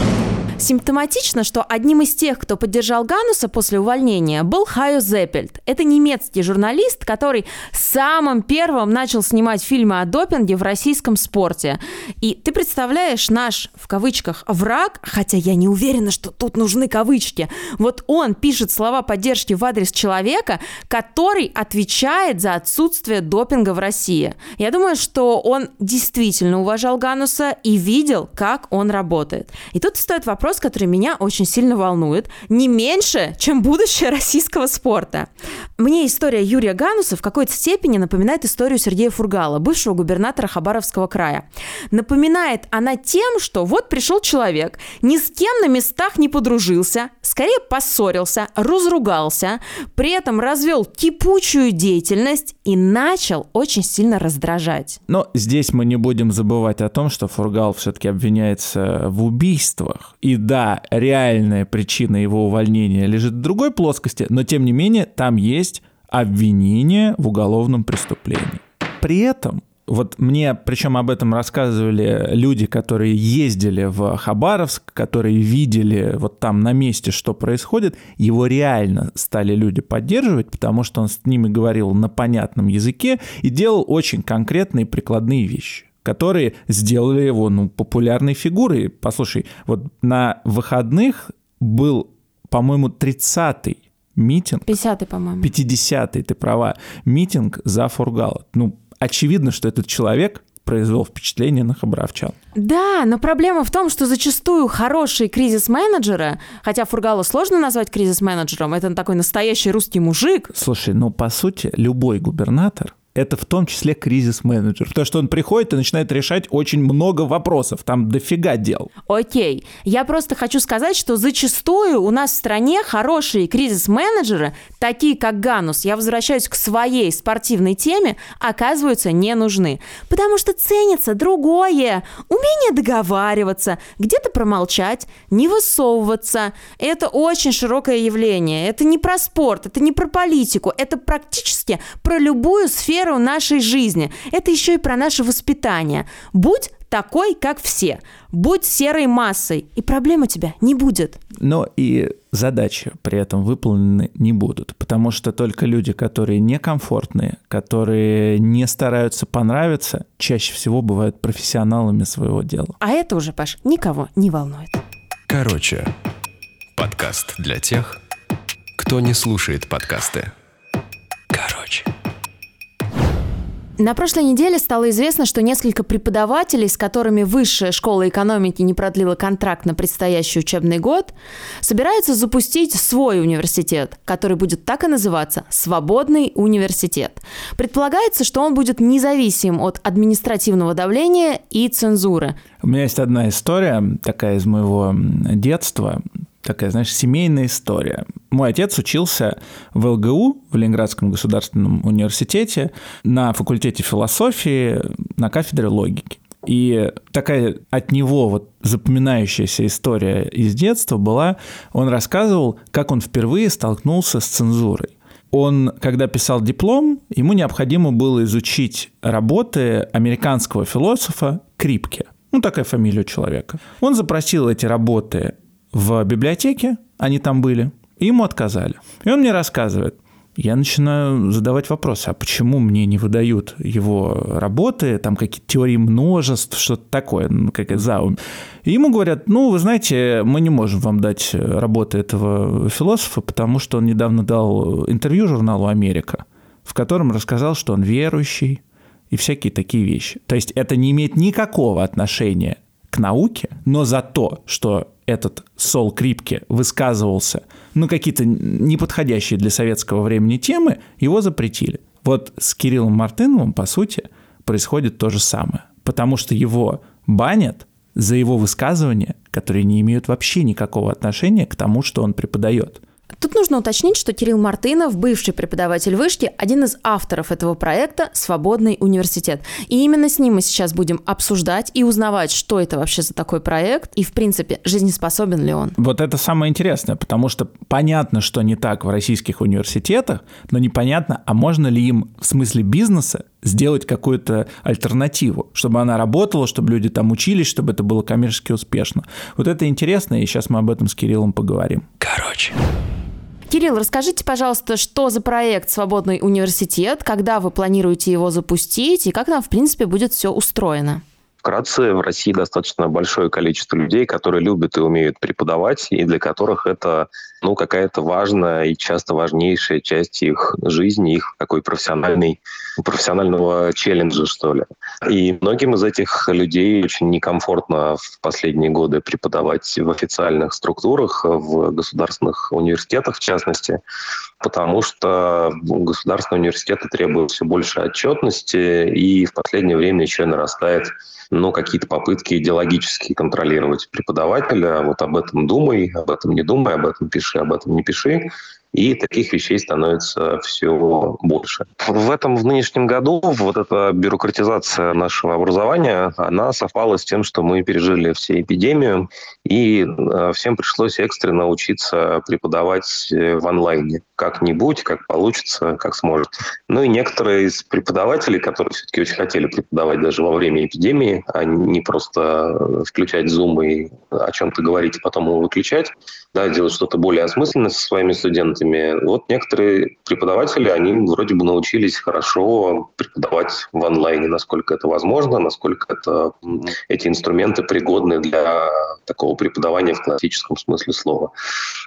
Симптоматично, что одним из тех, кто поддержал Гануса после увольнения, был Хайо Зеппельд. Это немецкий журналист, который самым первым начал снимать фильмы о допинге в российском спорте. И ты представляешь, наш, в кавычках, враг, хотя я не уверена, что тут нужны кавычки, вот он пишет слова поддержки в адрес человека, который отвечает за отсутствие допинга в России. Я думаю, что он действительно уважал Гануса и видел, как он работает. И тут стоит вопрос вопрос, который меня очень сильно волнует, не меньше, чем будущее российского спорта. Мне история Юрия Гануса в какой-то степени напоминает историю Сергея Фургала, бывшего губернатора Хабаровского края. Напоминает она тем, что вот пришел человек, ни с кем на местах не подружился, скорее поссорился, разругался, при этом развел кипучую деятельность и начал очень сильно раздражать. Но здесь мы не будем забывать о том, что Фургал все-таки обвиняется в убийствах. И да, реальная причина его увольнения лежит в другой плоскости, но тем не менее там есть обвинение в уголовном преступлении. При этом вот мне, причем об этом рассказывали люди, которые ездили в Хабаровск, которые видели вот там на месте, что происходит, его реально стали люди поддерживать, потому что он с ними говорил на понятном языке и делал очень конкретные прикладные вещи которые сделали его ну, популярной фигурой. Послушай, вот на выходных был, по-моему, 30-й митинг. 50-й, по-моему. 50-й, ты права. Митинг за Фургала. Ну, очевидно, что этот человек произвел впечатление на хабаровчан. Да, но проблема в том, что зачастую хорошие кризис-менеджеры, хотя Фургала сложно назвать кризис-менеджером, это такой настоящий русский мужик. Слушай, ну по сути любой губернатор это в том числе кризис-менеджер. Потому что он приходит и начинает решать очень много вопросов. Там дофига дел. Окей. Я просто хочу сказать, что зачастую у нас в стране хорошие кризис-менеджеры, такие как Ганус, я возвращаюсь к своей спортивной теме, оказываются не нужны. Потому что ценится другое. Умение договариваться, где-то промолчать, не высовываться. Это очень широкое явление. Это не про спорт, это не про политику, это практически про любую сферу сферу нашей жизни. Это еще и про наше воспитание. Будь такой, как все. Будь серой массой, и проблем у тебя не будет. Но и задачи при этом выполнены не будут, потому что только люди, которые некомфортные, которые не стараются понравиться, чаще всего бывают профессионалами своего дела. А это уже, Паш, никого не волнует. Короче, подкаст для тех, кто не слушает подкасты. Короче. На прошлой неделе стало известно, что несколько преподавателей, с которыми Высшая школа экономики не продлила контракт на предстоящий учебный год, собираются запустить свой университет, который будет так и называться – «Свободный университет». Предполагается, что он будет независим от административного давления и цензуры. У меня есть одна история, такая из моего детства такая, знаешь, семейная история. Мой отец учился в ЛГУ, в Ленинградском государственном университете, на факультете философии, на кафедре логики. И такая от него вот запоминающаяся история из детства была, он рассказывал, как он впервые столкнулся с цензурой. Он, когда писал диплом, ему необходимо было изучить работы американского философа Крипке. Ну, такая фамилия у человека. Он запросил эти работы в библиотеке, они там были, и ему отказали. И он мне рассказывает, я начинаю задавать вопросы, а почему мне не выдают его работы, там какие-то теории множеств, что-то такое, ну, как заум. И ему говорят, ну, вы знаете, мы не можем вам дать работы этого философа, потому что он недавно дал интервью журналу «Америка», в котором рассказал, что он верующий и всякие такие вещи. То есть это не имеет никакого отношения к науке, но за то, что этот Сол Крипке высказывался, ну, какие-то неподходящие для советского времени темы, его запретили. Вот с Кириллом Мартыновым, по сути, происходит то же самое. Потому что его банят за его высказывания, которые не имеют вообще никакого отношения к тому, что он преподает. Тут нужно уточнить, что Кирилл Мартынов, бывший преподаватель вышки, один из авторов этого проекта «Свободный университет». И именно с ним мы сейчас будем обсуждать и узнавать, что это вообще за такой проект и, в принципе, жизнеспособен ли он. Вот это самое интересное, потому что понятно, что не так в российских университетах, но непонятно, а можно ли им в смысле бизнеса сделать какую-то альтернативу, чтобы она работала, чтобы люди там учились, чтобы это было коммерчески успешно. Вот это интересно, и сейчас мы об этом с Кириллом поговорим. Короче. Кирилл, расскажите, пожалуйста, что за проект «Свободный университет», когда вы планируете его запустить и как там, в принципе, будет все устроено? Вкратце, в России достаточно большое количество людей, которые любят и умеют преподавать, и для которых это ну, какая-то важная и часто важнейшая часть их жизни, их такой профессиональный, профессионального челленджа, что ли. И многим из этих людей очень некомфортно в последние годы преподавать в официальных структурах, в государственных университетах в частности, потому что государственные университеты требуют все больше отчетности, и в последнее время еще нарастает ну, какие-то попытки идеологически контролировать преподавателя. Вот об этом думай, об этом не думай, об этом пиши, об этом не пиши. И таких вещей становится все больше. В этом, в нынешнем году, вот эта бюрократизация нашего образования, она совпала с тем, что мы пережили все эпидемию, и э, всем пришлось экстренно учиться преподавать э, в онлайне. Как-нибудь, как получится, как сможет. Ну и некоторые из преподавателей, которые все-таки очень хотели преподавать даже во время эпидемии, а не просто включать Zoom и о чем-то говорить, а потом его выключать, да, делать что-то более осмысленное со своими студентами. Вот некоторые преподаватели, они вроде бы научились хорошо преподавать в онлайне, насколько это возможно, насколько это, эти инструменты пригодны для такого преподавания в классическом смысле слова.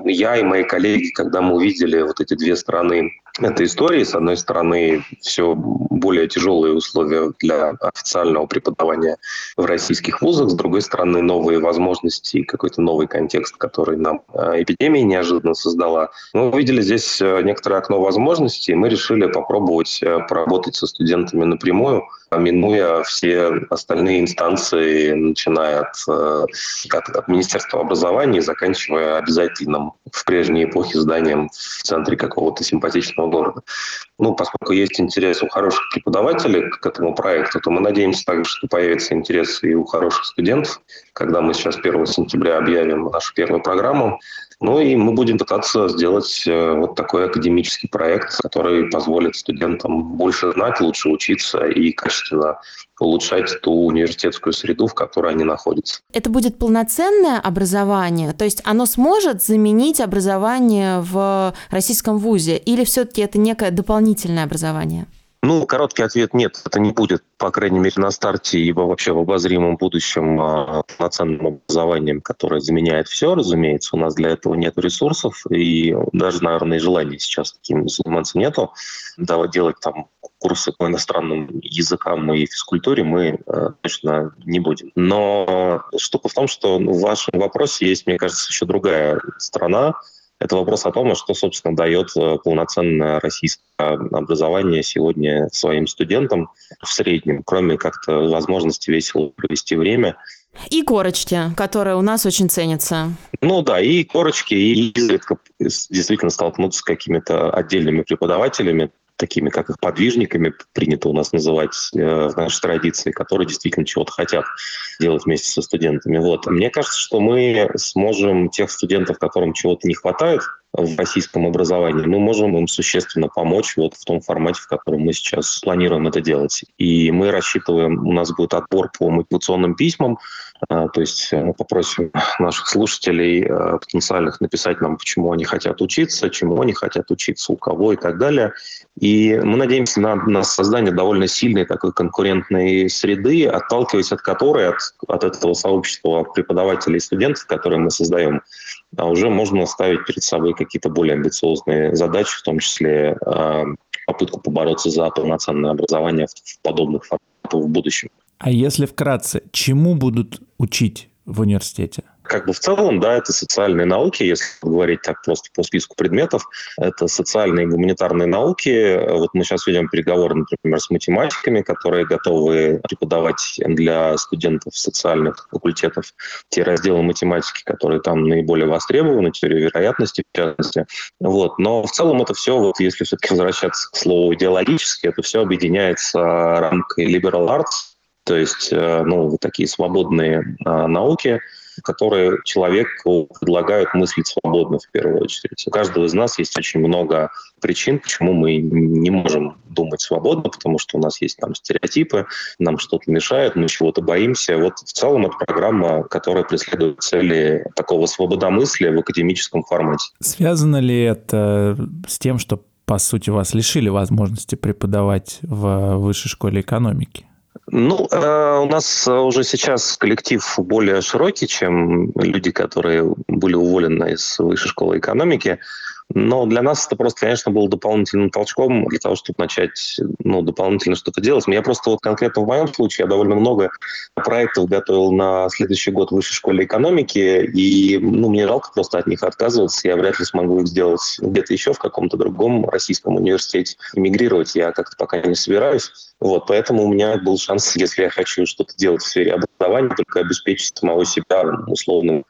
Я и мои коллеги, когда мы увидели вот эти две стороны этой истории, с одной стороны, все более тяжелые условия для официального преподавания в российских вузах, с другой стороны, новые возможности какой-то новый контекст, который нам э, эпидемия неожиданно создала. Мы увидели здесь э, некоторое окно возможностей, и мы решили попробовать э, поработать со студентами напрямую, минуя все остальные инстанции, начиная от, от, от Министерства образования и заканчивая обязательным в прежней эпохе зданием в центре какого-то симпатичного города. Ну, поскольку есть интерес у хороших преподавателей к этому проекту, то мы надеемся также, что появится интерес и у хороших студентов, когда мы сейчас 1 сентября объявим нашу первую программу. Ну и мы будем пытаться сделать э, вот такой академический проект, который позволит студентам больше знать, лучше учиться и качественно улучшать ту университетскую среду, в которой они находятся. Это будет полноценное образование? То есть оно сможет заменить образование в российском вузе? Или все-таки это некое дополнительное образование? Ну, короткий ответ – нет, это не будет, по крайней мере, на старте и вообще в обозримом будущем а, полноценным образованием, которое заменяет все, разумеется. У нас для этого нет ресурсов и даже, наверное, и желания сейчас таким заниматься нету. Да, делать там курсы по иностранным языкам и физкультуре мы э, точно не будем. Но штука в том, что в вашем вопросе есть, мне кажется, еще другая сторона – это вопрос о том, что, собственно, дает э, полноценное российское образование сегодня своим студентам в среднем, кроме как-то возможности весело провести время. И корочки, которые у нас очень ценятся. Ну да, и корочки, и изредка действительно столкнуться с какими-то отдельными преподавателями, такими, как их подвижниками, принято у нас называть э, в нашей традиции, которые действительно чего-то хотят делать вместе со студентами. Вот. Мне кажется, что мы сможем тех студентов, которым чего-то не хватает, в российском образовании, мы можем им существенно помочь вот в том формате, в котором мы сейчас планируем это делать. И мы рассчитываем, у нас будет отбор по мотивационным письмам, то есть мы попросим наших слушателей а, потенциальных написать нам, почему они хотят учиться, чему они хотят учиться, у кого и так далее. И мы надеемся на, на создание довольно сильной такой конкурентной среды, отталкиваясь от которой, от, от этого сообщества преподавателей и студентов, которые мы создаем, а уже можно ставить перед собой какие-то более амбициозные задачи, в том числе э, попытку побороться за полноценное образование в подобных форматах в будущем. А если вкратце, чему будут учить в университете? как бы в целом, да, это социальные науки, если говорить так просто по списку предметов, это социальные и гуманитарные науки. Вот мы сейчас ведем переговоры, например, с математиками, которые готовы преподавать для студентов социальных факультетов те разделы математики, которые там наиболее востребованы, теорию вероятности, в частности. Вот. Но в целом это все, вот если все-таки возвращаться к слову идеологически, это все объединяется рамкой liberal arts, то есть э, ну, такие свободные а, науки, которые человеку предлагают мыслить свободно в первую очередь. У каждого из нас есть очень много причин, почему мы не можем думать свободно, потому что у нас есть там стереотипы, нам что-то мешает, мы чего-то боимся. Вот в целом это программа, которая преследует цели такого свободомыслия в академическом формате. Связано ли это с тем, что, по сути, вас лишили возможности преподавать в высшей школе экономики? Ну, э, у нас уже сейчас коллектив более широкий, чем люди, которые были уволены из высшей школы экономики. Но для нас это просто, конечно, было дополнительным толчком для того, чтобы начать ну, дополнительно что-то делать. Я просто вот конкретно в моем случае, я довольно много проектов готовил на следующий год в высшей школе экономики, и ну, мне жалко просто от них отказываться. Я вряд ли смогу их сделать где-то еще в каком-то другом российском университете. Эмигрировать я как-то пока не собираюсь. Вот, поэтому у меня был шанс, если я хочу что-то делать в сфере образования, только обеспечить самого себя условным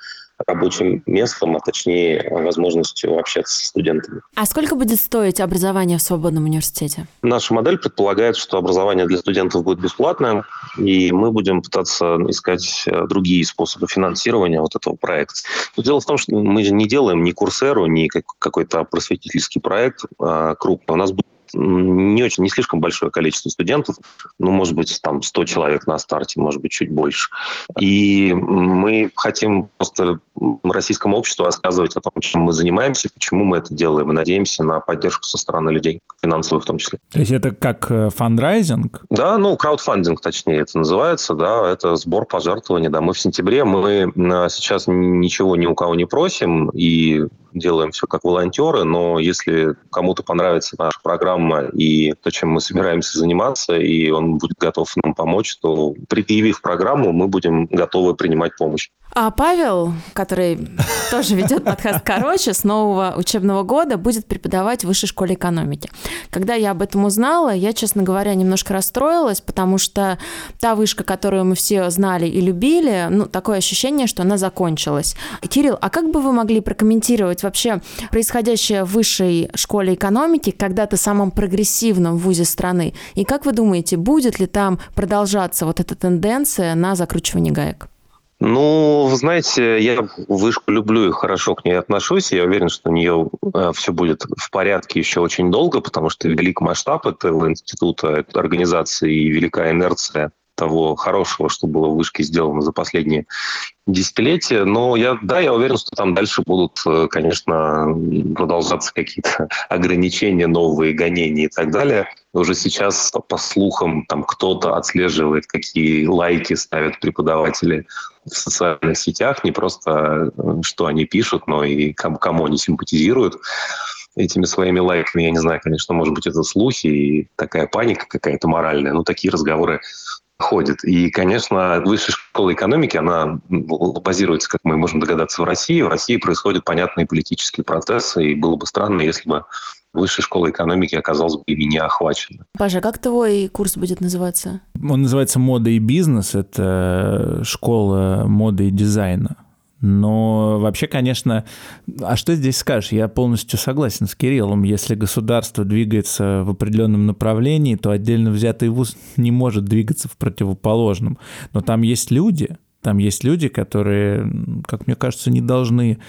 рабочим местом, а точнее возможностью общаться с студентами. А сколько будет стоить образование в свободном университете? Наша модель предполагает, что образование для студентов будет бесплатное, и мы будем пытаться искать э, другие способы финансирования вот этого проекта. Но дело в том, что мы же не делаем ни курсеру, ни какой-то просветительский проект а, крупный. У нас будет не очень, не слишком большое количество студентов, ну, может быть, там 100 человек на старте, может быть, чуть больше. И мы хотим просто российскому обществу рассказывать о том, чем мы занимаемся, почему мы это делаем, и надеемся на поддержку со стороны людей, финансовую в том числе. То есть это как э, фандрайзинг? Да, ну, краудфандинг, точнее, это называется, да, это сбор пожертвований, да. Мы в сентябре, мы сейчас ничего ни у кого не просим, и делаем все как волонтеры, но если кому-то понравится наша программа и то, чем мы собираемся заниматься, и он будет готов нам помочь, то предъявив программу, мы будем готовы принимать помощь. А Павел, который тоже ведет подкаст «Короче», с нового учебного года будет преподавать в Высшей школе экономики. Когда я об этом узнала, я, честно говоря, немножко расстроилась, потому что та вышка, которую мы все знали и любили, ну, такое ощущение, что она закончилась. Кирилл, а как бы вы могли прокомментировать вообще происходящее в Высшей школе экономики, когда-то самом прогрессивном вузе страны? И как вы думаете, будет ли там продолжаться вот эта тенденция на закручивание гаек? Ну, вы знаете, я вышку люблю и хорошо к ней отношусь. Я уверен, что у нее э, все будет в порядке еще очень долго, потому что велик масштаб этого института, этой организации и велика инерция того хорошего, что было в вышке сделано за последние десятилетия. Но я, да, я уверен, что там дальше будут, э, конечно, продолжаться какие-то ограничения, новые гонения и так далее. Уже сейчас, по слухам, там кто-то отслеживает, какие лайки ставят преподаватели в социальных сетях, не просто э, что они пишут, но и кому, они симпатизируют этими своими лайками. Я не знаю, конечно, может быть, это слухи и такая паника какая-то моральная. Но такие разговоры ходит. И, конечно, высшая школа экономики, она базируется, как мы можем догадаться, в России. В России происходят понятные политические процессы, и было бы странно, если бы высшая школа экономики оказалась бы ими не охвачена. Паша, как твой курс будет называться? Он называется «Мода и бизнес». Это школа моды и дизайна. Но вообще, конечно, а что здесь скажешь? Я полностью согласен с Кириллом. Если государство двигается в определенном направлении, то отдельно взятый вуз не может двигаться в противоположном. Но там есть люди, там есть люди, которые, как мне кажется, не должны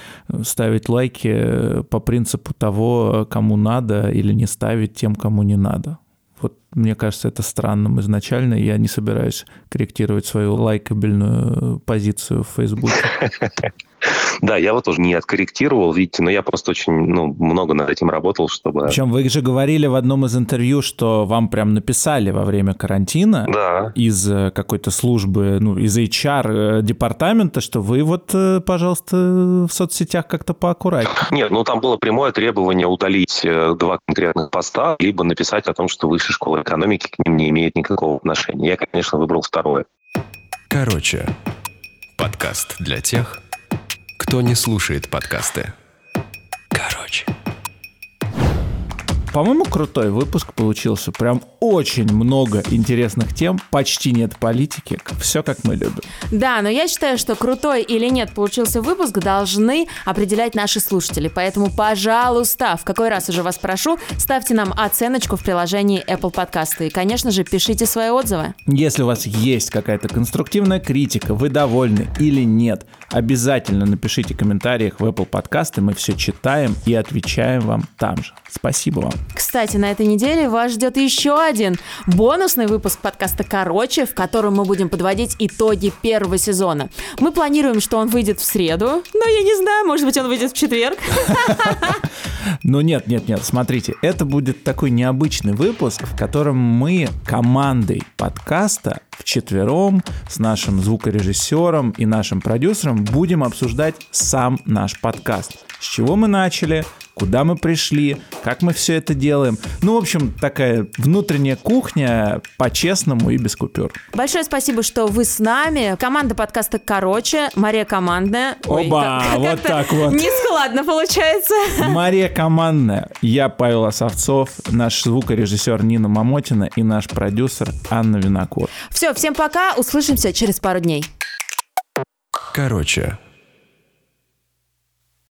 ставить лайки по принципу того, кому надо, или не ставить тем, кому не надо. Вот мне кажется, это странным изначально. Я не собираюсь корректировать свою лайкабельную позицию в Фейсбуке. Да, я вот тоже не откорректировал, видите, но я просто очень ну, много над этим работал, чтобы... Причем вы же говорили в одном из интервью, что вам прям написали во время карантина да. из э, какой-то службы, ну, из HR-департамента, что вы вот, э, пожалуйста, в соцсетях как-то поаккуратнее. Нет, ну там было прямое требование удалить э, два конкретных поста, либо написать о том, что высшая школа экономики к ним не имеет никакого отношения. Я, конечно, выбрал второе. Короче, подкаст для тех, кто не слушает подкасты. По-моему, крутой выпуск получился. Прям очень много интересных тем, почти нет политики. Все как мы любим. Да, но я считаю, что крутой или нет получился выпуск должны определять наши слушатели. Поэтому, пожалуйста, в какой раз уже вас прошу, ставьте нам оценочку в приложении Apple Podcasts. И, конечно же, пишите свои отзывы. Если у вас есть какая-то конструктивная критика, вы довольны или нет, обязательно напишите в комментариях в Apple Podcasts, мы все читаем и отвечаем вам там же. Спасибо вам. Кстати, на этой неделе вас ждет еще один бонусный выпуск подкаста «Короче», в котором мы будем подводить итоги первого сезона. Мы планируем, что он выйдет в среду, но я не знаю, может быть, он выйдет в четверг. Но нет, нет, нет, смотрите, это будет такой необычный выпуск, в котором мы командой подкаста вчетвером с нашим звукорежиссером и нашим продюсером будем обсуждать сам наш подкаст. С чего мы начали, куда мы пришли, как мы все это делаем. Ну, в общем, такая внутренняя кухня по-честному и без купюр. Большое спасибо, что вы с нами. Команда подкаста «Короче», Мария Командная. Ой, Оба, как- вот так вот. Нескладно получается. Мария Командная, я Павел Осовцов, наш звукорежиссер Нина Мамотина и наш продюсер Анна Винокур. Все, всем пока, услышимся через пару дней. Короче.